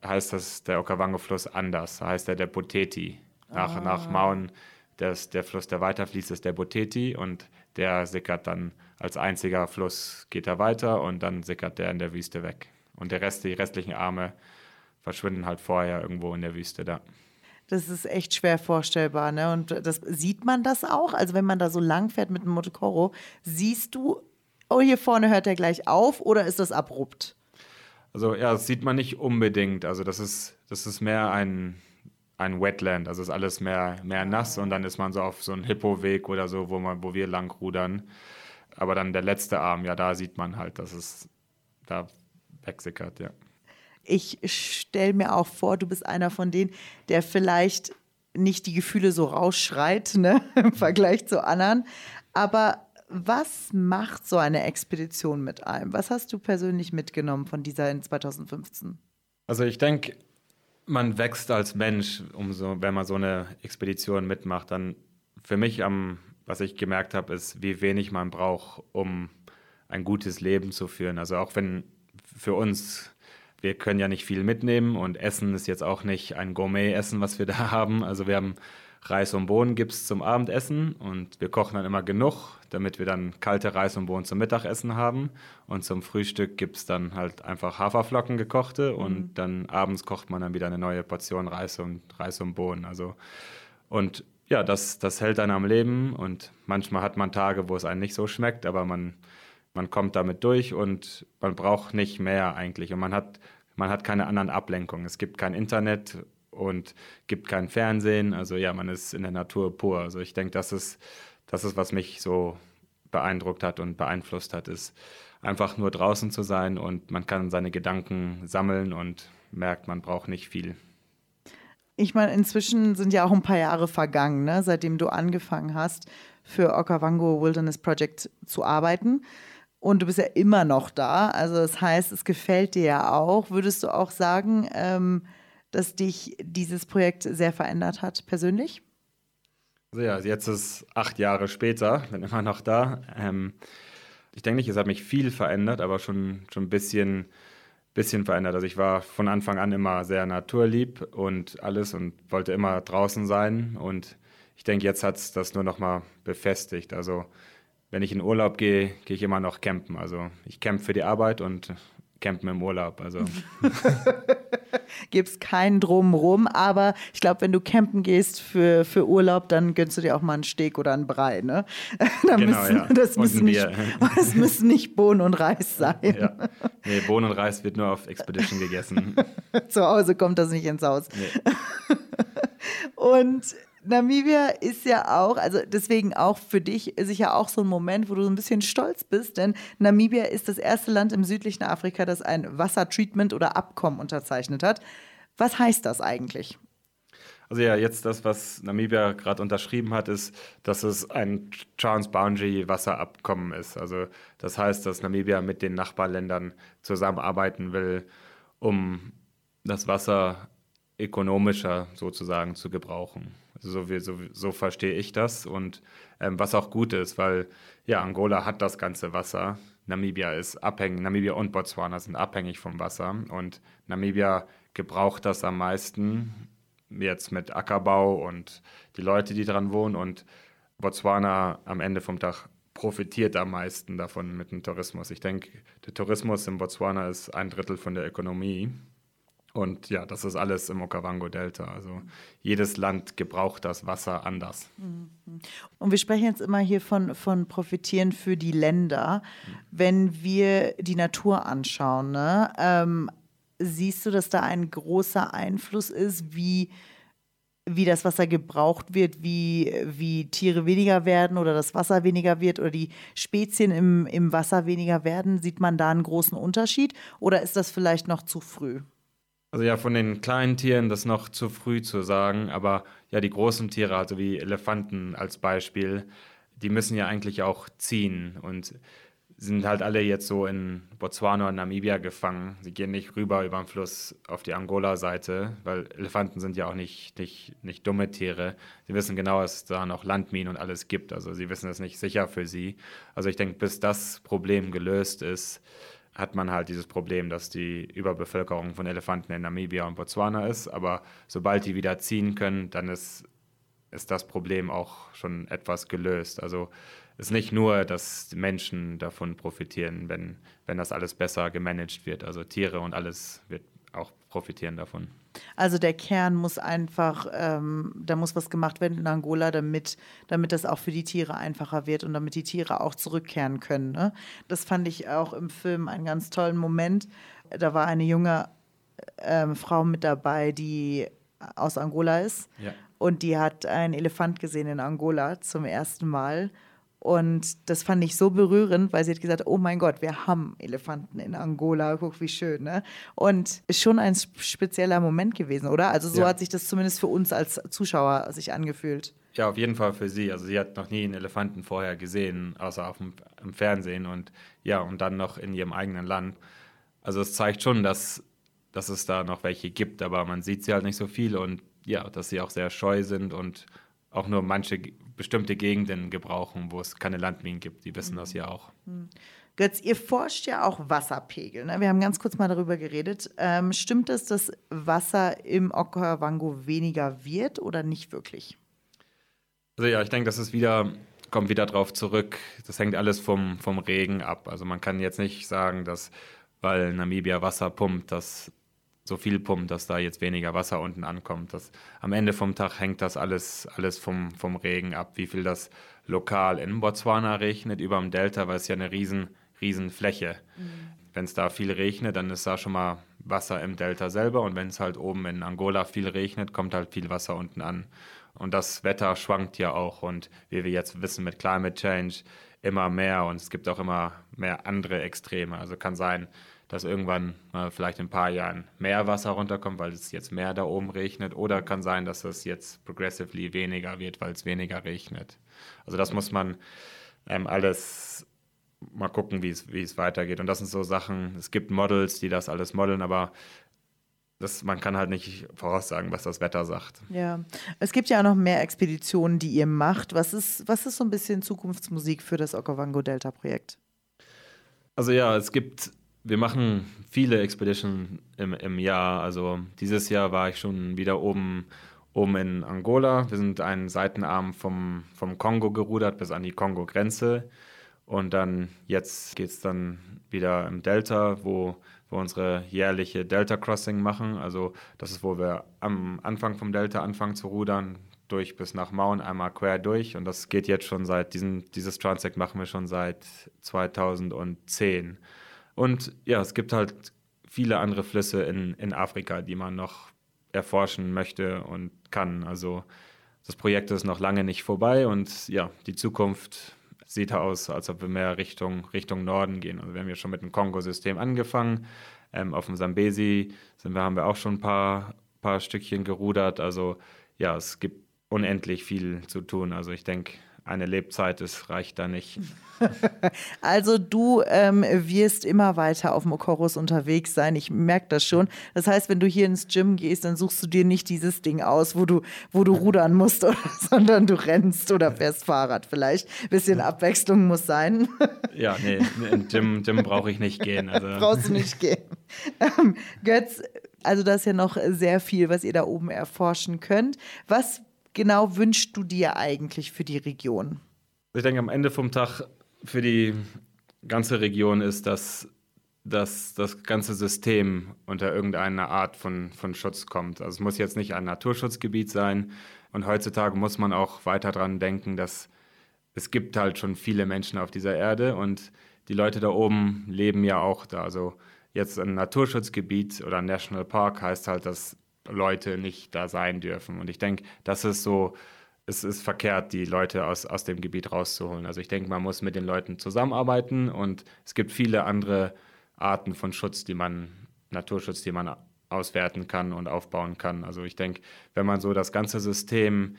heißt das der Okavango-Fluss anders, da heißt er der Poteti nach, ah. nach Mauen. Das, der Fluss, der weiterfließt, ist der Boteti und der sickert dann als einziger Fluss, geht er weiter und dann sickert der in der Wüste weg. Und der Rest, die restlichen Arme verschwinden halt vorher irgendwo in der Wüste da. Das ist echt schwer vorstellbar, ne? Und das sieht man das auch? Also wenn man da so lang fährt mit dem Motocoro, siehst du, oh, hier vorne hört er gleich auf oder ist das abrupt? Also ja, das sieht man nicht unbedingt. Also das ist, das ist mehr ein, ein Wetland, also ist alles mehr, mehr nass und dann ist man so auf so einem Hippoweg oder so, wo, man, wo wir lang rudern. Aber dann der letzte Arm, ja, da sieht man halt, dass es da wegsickert, ja. Ich stelle mir auch vor, du bist einer von denen, der vielleicht nicht die Gefühle so rausschreit, ne, im Vergleich zu anderen. Aber was macht so eine Expedition mit einem? Was hast du persönlich mitgenommen von dieser in 2015? Also ich denke, man wächst als Mensch, umso, wenn man so eine Expedition mitmacht. Dann für mich am, was ich gemerkt habe, ist, wie wenig man braucht, um ein gutes Leben zu führen. Also auch wenn für uns, wir können ja nicht viel mitnehmen und Essen ist jetzt auch nicht ein Gourmet-Essen, was wir da haben. Also wir haben Reis und Bohnen gibt es zum Abendessen und wir kochen dann immer genug, damit wir dann kalte Reis und Bohnen zum Mittagessen haben. Und zum Frühstück gibt es dann halt einfach Haferflocken gekochte und mhm. dann abends kocht man dann wieder eine neue Portion Reis und Reis und Bohnen. Also und ja, das, das hält einen am Leben und manchmal hat man Tage, wo es einem nicht so schmeckt, aber man, man kommt damit durch und man braucht nicht mehr eigentlich. Und man hat, man hat keine anderen Ablenkungen. Es gibt kein Internet und gibt kein Fernsehen. Also ja, man ist in der Natur pur. Also ich denke, das ist, das ist, was mich so beeindruckt hat und beeinflusst hat, ist einfach nur draußen zu sein und man kann seine Gedanken sammeln und merkt, man braucht nicht viel. Ich meine, inzwischen sind ja auch ein paar Jahre vergangen, ne, seitdem du angefangen hast, für Okavango Wilderness Project zu arbeiten. Und du bist ja immer noch da. Also das heißt, es gefällt dir ja auch. Würdest du auch sagen, ähm, dass dich dieses Projekt sehr verändert hat, persönlich? Also ja, jetzt ist acht Jahre später, bin immer noch da. Ähm, ich denke nicht, es hat mich viel verändert, aber schon, schon ein bisschen, bisschen verändert. Also ich war von Anfang an immer sehr naturlieb und alles und wollte immer draußen sein. Und ich denke, jetzt hat es das nur noch mal befestigt. Also wenn ich in Urlaub gehe, gehe ich immer noch campen. Also ich campe für die Arbeit und campen im Urlaub. Also gibt es keinen Drumrum. Aber ich glaube, wenn du campen gehst für, für Urlaub, dann gönnst du dir auch mal einen Steak oder einen Brei. Ne? genau, müssen, ja. das, müssen nicht, das müssen nicht Bohnen und Reis sein. Ja. Nee, Bohnen und Reis wird nur auf Expedition gegessen. Zu Hause kommt das nicht ins Haus. Nee. und Namibia ist ja auch, also deswegen auch für dich sicher auch so ein Moment, wo du so ein bisschen stolz bist, denn Namibia ist das erste Land im südlichen Afrika, das ein Wassertreatment oder Abkommen unterzeichnet hat. Was heißt das eigentlich? Also ja, jetzt das, was Namibia gerade unterschrieben hat, ist, dass es ein Transboundary Wasserabkommen ist. Also das heißt, dass Namibia mit den Nachbarländern zusammenarbeiten will, um das Wasser ökonomischer sozusagen zu gebrauchen. So, wie, so, so verstehe ich das und ähm, was auch gut ist, weil ja, Angola hat das ganze Wasser. Namibia ist abhängig, Namibia und Botswana sind abhängig vom Wasser und Namibia gebraucht das am meisten jetzt mit Ackerbau und die Leute, die dran wohnen und Botswana am Ende vom Tag profitiert am meisten davon mit dem Tourismus. Ich denke, der Tourismus in Botswana ist ein Drittel von der Ökonomie und ja, das ist alles im Okavango-Delta. Also jedes Land gebraucht das Wasser anders. Und wir sprechen jetzt immer hier von, von Profitieren für die Länder. Wenn wir die Natur anschauen, ne, ähm, siehst du, dass da ein großer Einfluss ist, wie, wie das Wasser gebraucht wird, wie, wie Tiere weniger werden oder das Wasser weniger wird oder die Spezien im, im Wasser weniger werden? Sieht man da einen großen Unterschied oder ist das vielleicht noch zu früh? Also ja, von den kleinen Tieren das noch zu früh zu sagen, aber ja, die großen Tiere, also wie Elefanten als Beispiel, die müssen ja eigentlich auch ziehen und sind halt alle jetzt so in Botswana und Namibia gefangen. Sie gehen nicht rüber über den Fluss auf die Angola-Seite, weil Elefanten sind ja auch nicht, nicht, nicht dumme Tiere. Sie wissen genau, dass es da noch Landminen und alles gibt. Also sie wissen es nicht sicher für sie. Also ich denke, bis das Problem gelöst ist, hat man halt dieses Problem, dass die Überbevölkerung von Elefanten in Namibia und Botswana ist. Aber sobald die wieder ziehen können, dann ist, ist das Problem auch schon etwas gelöst. Also es ist nicht nur, dass Menschen davon profitieren, wenn, wenn das alles besser gemanagt wird. Also Tiere und alles wird auch profitieren davon. Also der Kern muss einfach, ähm, da muss was gemacht werden in Angola, damit, damit das auch für die Tiere einfacher wird und damit die Tiere auch zurückkehren können. Ne? Das fand ich auch im Film einen ganz tollen Moment. Da war eine junge ähm, Frau mit dabei, die aus Angola ist. Ja. Und die hat einen Elefant gesehen in Angola zum ersten Mal und das fand ich so berührend, weil sie hat gesagt, oh mein Gott, wir haben Elefanten in Angola, guck wie schön, ne? Und ist schon ein spezieller Moment gewesen, oder? Also so ja. hat sich das zumindest für uns als Zuschauer sich angefühlt. Ja, auf jeden Fall für sie. Also sie hat noch nie einen Elefanten vorher gesehen, außer auf dem, im Fernsehen und ja, und dann noch in ihrem eigenen Land. Also es zeigt schon, dass, dass es da noch welche gibt, aber man sieht sie halt nicht so viel und ja, dass sie auch sehr scheu sind und auch nur manche bestimmte Gegenden gebrauchen, wo es keine Landminen gibt. Die wissen mhm. das ja auch. Mhm. Götz, ihr forscht ja auch Wasserpegel. Ne? Wir haben ganz kurz mal darüber geredet. Ähm, stimmt es, dass Wasser im Okavango weniger wird oder nicht wirklich? Also ja, ich denke, das ist wieder, kommt wieder drauf zurück. Das hängt alles vom, vom Regen ab. Also man kann jetzt nicht sagen, dass weil Namibia Wasser pumpt, dass so viel pumpt, dass da jetzt weniger Wasser unten ankommt. Das, am Ende vom Tag hängt das alles, alles vom, vom Regen ab, wie viel das lokal in Botswana regnet, über dem Delta, weil es ja eine riesen, riesen Fläche. Mhm. Wenn es da viel regnet, dann ist da schon mal Wasser im Delta selber und wenn es halt oben in Angola viel regnet, kommt halt viel Wasser unten an. Und das Wetter schwankt ja auch und wie wir jetzt wissen mit Climate Change immer mehr und es gibt auch immer mehr andere Extreme. Also kann sein, dass irgendwann äh, vielleicht in ein paar Jahren mehr Wasser runterkommt, weil es jetzt mehr da oben regnet. Oder kann sein, dass es jetzt progressively weniger wird, weil es weniger regnet. Also das muss man ähm, alles mal gucken, wie es weitergeht. Und das sind so Sachen, es gibt Models, die das alles modeln, aber das, man kann halt nicht voraussagen, was das Wetter sagt. Ja, es gibt ja auch noch mehr Expeditionen, die ihr macht. Was ist, was ist so ein bisschen Zukunftsmusik für das Okavango Delta Projekt? Also ja, es gibt wir machen viele Expeditionen im, im Jahr. Also dieses Jahr war ich schon wieder oben, oben in Angola. Wir sind einen Seitenarm vom, vom Kongo gerudert bis an die Kongo-Grenze. Und dann jetzt geht es dann wieder im Delta, wo wir unsere jährliche Delta Crossing machen. Also das ist, wo wir am Anfang vom Delta anfangen zu rudern, durch bis nach Maun, einmal quer durch. Und das geht jetzt schon seit, diesen, dieses Transect machen wir schon seit 2010. Und ja, es gibt halt viele andere Flüsse in, in Afrika, die man noch erforschen möchte und kann. Also das Projekt ist noch lange nicht vorbei und ja, die Zukunft sieht aus, als ob wir mehr Richtung, Richtung Norden gehen. Also wir haben ja schon mit dem Kongo-System angefangen. Ähm, auf dem Sambesi sind wir, haben wir auch schon ein paar, paar Stückchen gerudert. Also ja, es gibt unendlich viel zu tun. Also ich denke, eine Lebzeit ist, reicht da nicht. also du ähm, wirst immer weiter auf dem Okorus unterwegs sein. Ich merke das schon. Das heißt, wenn du hier ins Gym gehst, dann suchst du dir nicht dieses Ding aus, wo du, wo du rudern musst, oder, sondern du rennst oder fährst Fahrrad vielleicht. Ein bisschen Abwechslung muss sein. ja, nee, im Gym, Gym brauche ich nicht gehen. Also. Brauchst du nicht gehen. Ähm, Götz, also das ist ja noch sehr viel, was ihr da oben erforschen könnt. Was genau wünschst du dir eigentlich für die Region? Ich denke, am Ende vom Tag für die ganze Region ist, dass, dass das ganze System unter irgendeiner Art von, von Schutz kommt. Also es muss jetzt nicht ein Naturschutzgebiet sein. Und heutzutage muss man auch weiter daran denken, dass es gibt halt schon viele Menschen auf dieser Erde und die Leute da oben leben ja auch da. Also jetzt ein Naturschutzgebiet oder ein National Park heißt halt, dass Leute nicht da sein dürfen. Und ich denke, das ist so, es ist verkehrt, die Leute aus, aus dem Gebiet rauszuholen. Also ich denke, man muss mit den Leuten zusammenarbeiten und es gibt viele andere Arten von Schutz, die man, Naturschutz, die man auswerten kann und aufbauen kann. Also ich denke, wenn man so das ganze System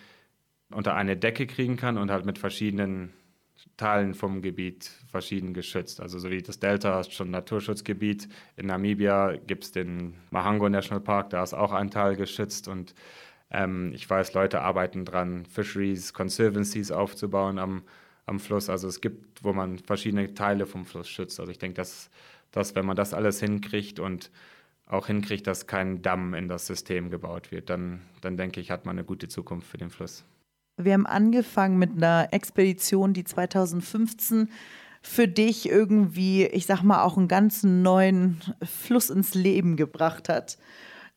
unter eine Decke kriegen kann und halt mit verschiedenen Teilen vom Gebiet verschieden geschützt. Also so wie das Delta ist schon Naturschutzgebiet. In Namibia gibt es den Mahango National Park, da ist auch ein Teil geschützt. Und ähm, ich weiß, Leute arbeiten dran, Fisheries, Conservancies aufzubauen am, am Fluss. Also es gibt, wo man verschiedene Teile vom Fluss schützt. Also ich denke, dass, dass wenn man das alles hinkriegt und auch hinkriegt, dass kein Damm in das System gebaut wird, dann, dann denke ich, hat man eine gute Zukunft für den Fluss. Wir haben angefangen mit einer Expedition, die 2015 für dich irgendwie, ich sag mal, auch einen ganz neuen Fluss ins Leben gebracht hat.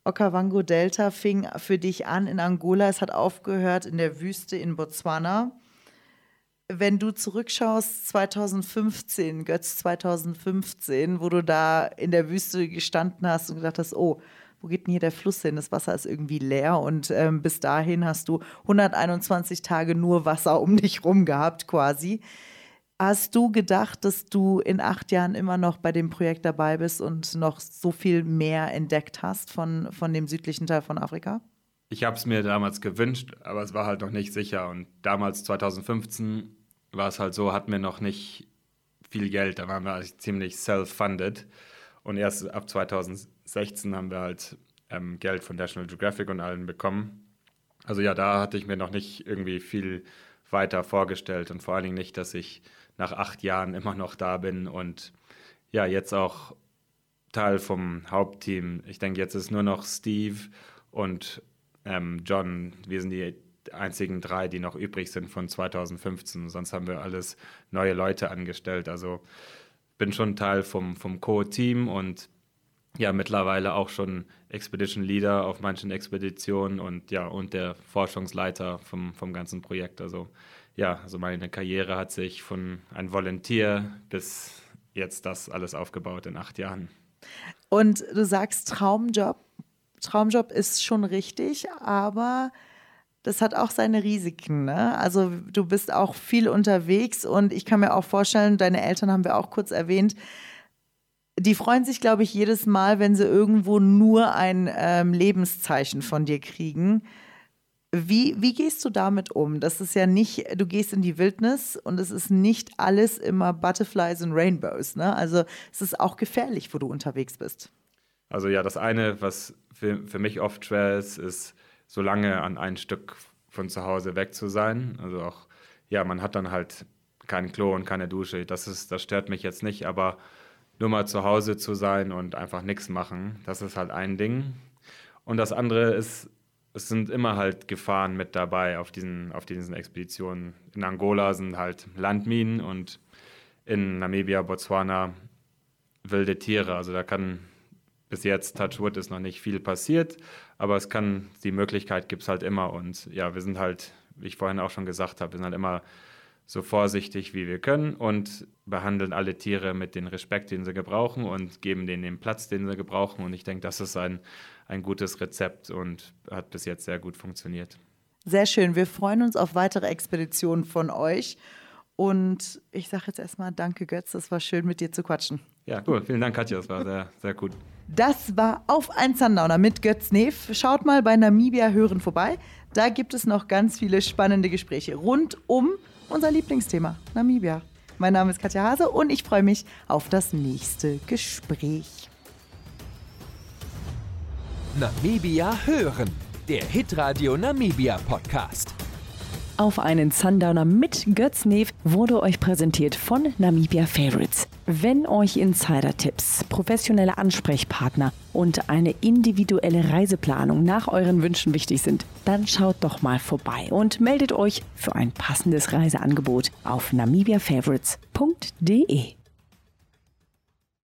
Okavango Delta fing für dich an in Angola, es hat aufgehört in der Wüste in Botswana. Wenn du zurückschaust, 2015, Götz 2015, wo du da in der Wüste gestanden hast und gedacht hast, oh, wo geht denn hier der Fluss hin? Das Wasser ist irgendwie leer und ähm, bis dahin hast du 121 Tage nur Wasser um dich rum gehabt quasi. Hast du gedacht, dass du in acht Jahren immer noch bei dem Projekt dabei bist und noch so viel mehr entdeckt hast von, von dem südlichen Teil von Afrika? Ich habe es mir damals gewünscht, aber es war halt noch nicht sicher. Und damals, 2015, war es halt so, hatten wir noch nicht viel Geld. Da waren wir ziemlich self-funded. Und erst ab 2016 haben wir halt ähm, Geld von National Geographic und allen bekommen. Also ja, da hatte ich mir noch nicht irgendwie viel weiter vorgestellt und vor allen Dingen nicht, dass ich nach acht Jahren immer noch da bin und ja, jetzt auch Teil vom Hauptteam. Ich denke, jetzt ist nur noch Steve und ähm, John. Wir sind die einzigen drei, die noch übrig sind von 2015. Sonst haben wir alles neue Leute angestellt. Also bin schon Teil vom, vom Co-Team und ja, mittlerweile auch schon Expedition Leader auf manchen Expeditionen und ja, und der Forschungsleiter vom, vom ganzen Projekt. Also ja, also meine Karriere hat sich von ein Volunteer bis jetzt das alles aufgebaut in acht Jahren. Und du sagst Traumjob. Traumjob ist schon richtig, aber das hat auch seine Risiken. Ne? Also du bist auch viel unterwegs und ich kann mir auch vorstellen, deine Eltern haben wir auch kurz erwähnt, die freuen sich, glaube ich, jedes Mal, wenn sie irgendwo nur ein ähm, Lebenszeichen von dir kriegen. Wie, wie gehst du damit um? Das ist ja nicht, du gehst in die Wildnis und es ist nicht alles immer Butterflies und Rainbows. Ne? Also es ist auch gefährlich, wo du unterwegs bist. Also ja, das eine, was für, für mich oft schwer ist, ist, so lange an ein Stück von zu Hause weg zu sein. Also auch, ja, man hat dann halt kein Klo und keine Dusche. Das, ist, das stört mich jetzt nicht, aber nur mal zu Hause zu sein und einfach nichts machen, das ist halt ein Ding. Und das andere ist, es sind immer halt Gefahren mit dabei auf diesen, auf diesen Expeditionen. In Angola sind halt Landminen und in Namibia, Botswana wilde Tiere. Also da kann bis jetzt, Touchwood, ist noch nicht viel passiert, aber es kann, die Möglichkeit gibt es halt immer. Und ja, wir sind halt, wie ich vorhin auch schon gesagt habe, wir sind halt immer so vorsichtig wie wir können und behandeln alle Tiere mit dem Respekt, den sie gebrauchen und geben denen den Platz, den sie gebrauchen. Und ich denke, das ist ein, ein gutes Rezept und hat bis jetzt sehr gut funktioniert. Sehr schön. Wir freuen uns auf weitere Expeditionen von euch. Und ich sage jetzt erstmal Danke, Götz. Das war schön, mit dir zu quatschen. Ja, cool. Vielen Dank, Katja. Das war sehr, sehr gut. Das war auf ein Sundowner mit Götz Neef. Schaut mal bei Namibia Hören vorbei. Da gibt es noch ganz viele spannende Gespräche rund um unser Lieblingsthema, Namibia. Mein Name ist Katja Hase und ich freue mich auf das nächste Gespräch. Namibia hören, der Hitradio Namibia Podcast. Auf einen Sundowner mit Götz Neef wurde euch präsentiert von Namibia Favorites. Wenn euch Insider-Tipps, professionelle Ansprechpartner und eine individuelle Reiseplanung nach euren Wünschen wichtig sind, dann schaut doch mal vorbei und meldet euch für ein passendes Reiseangebot auf namibiafavorites.de.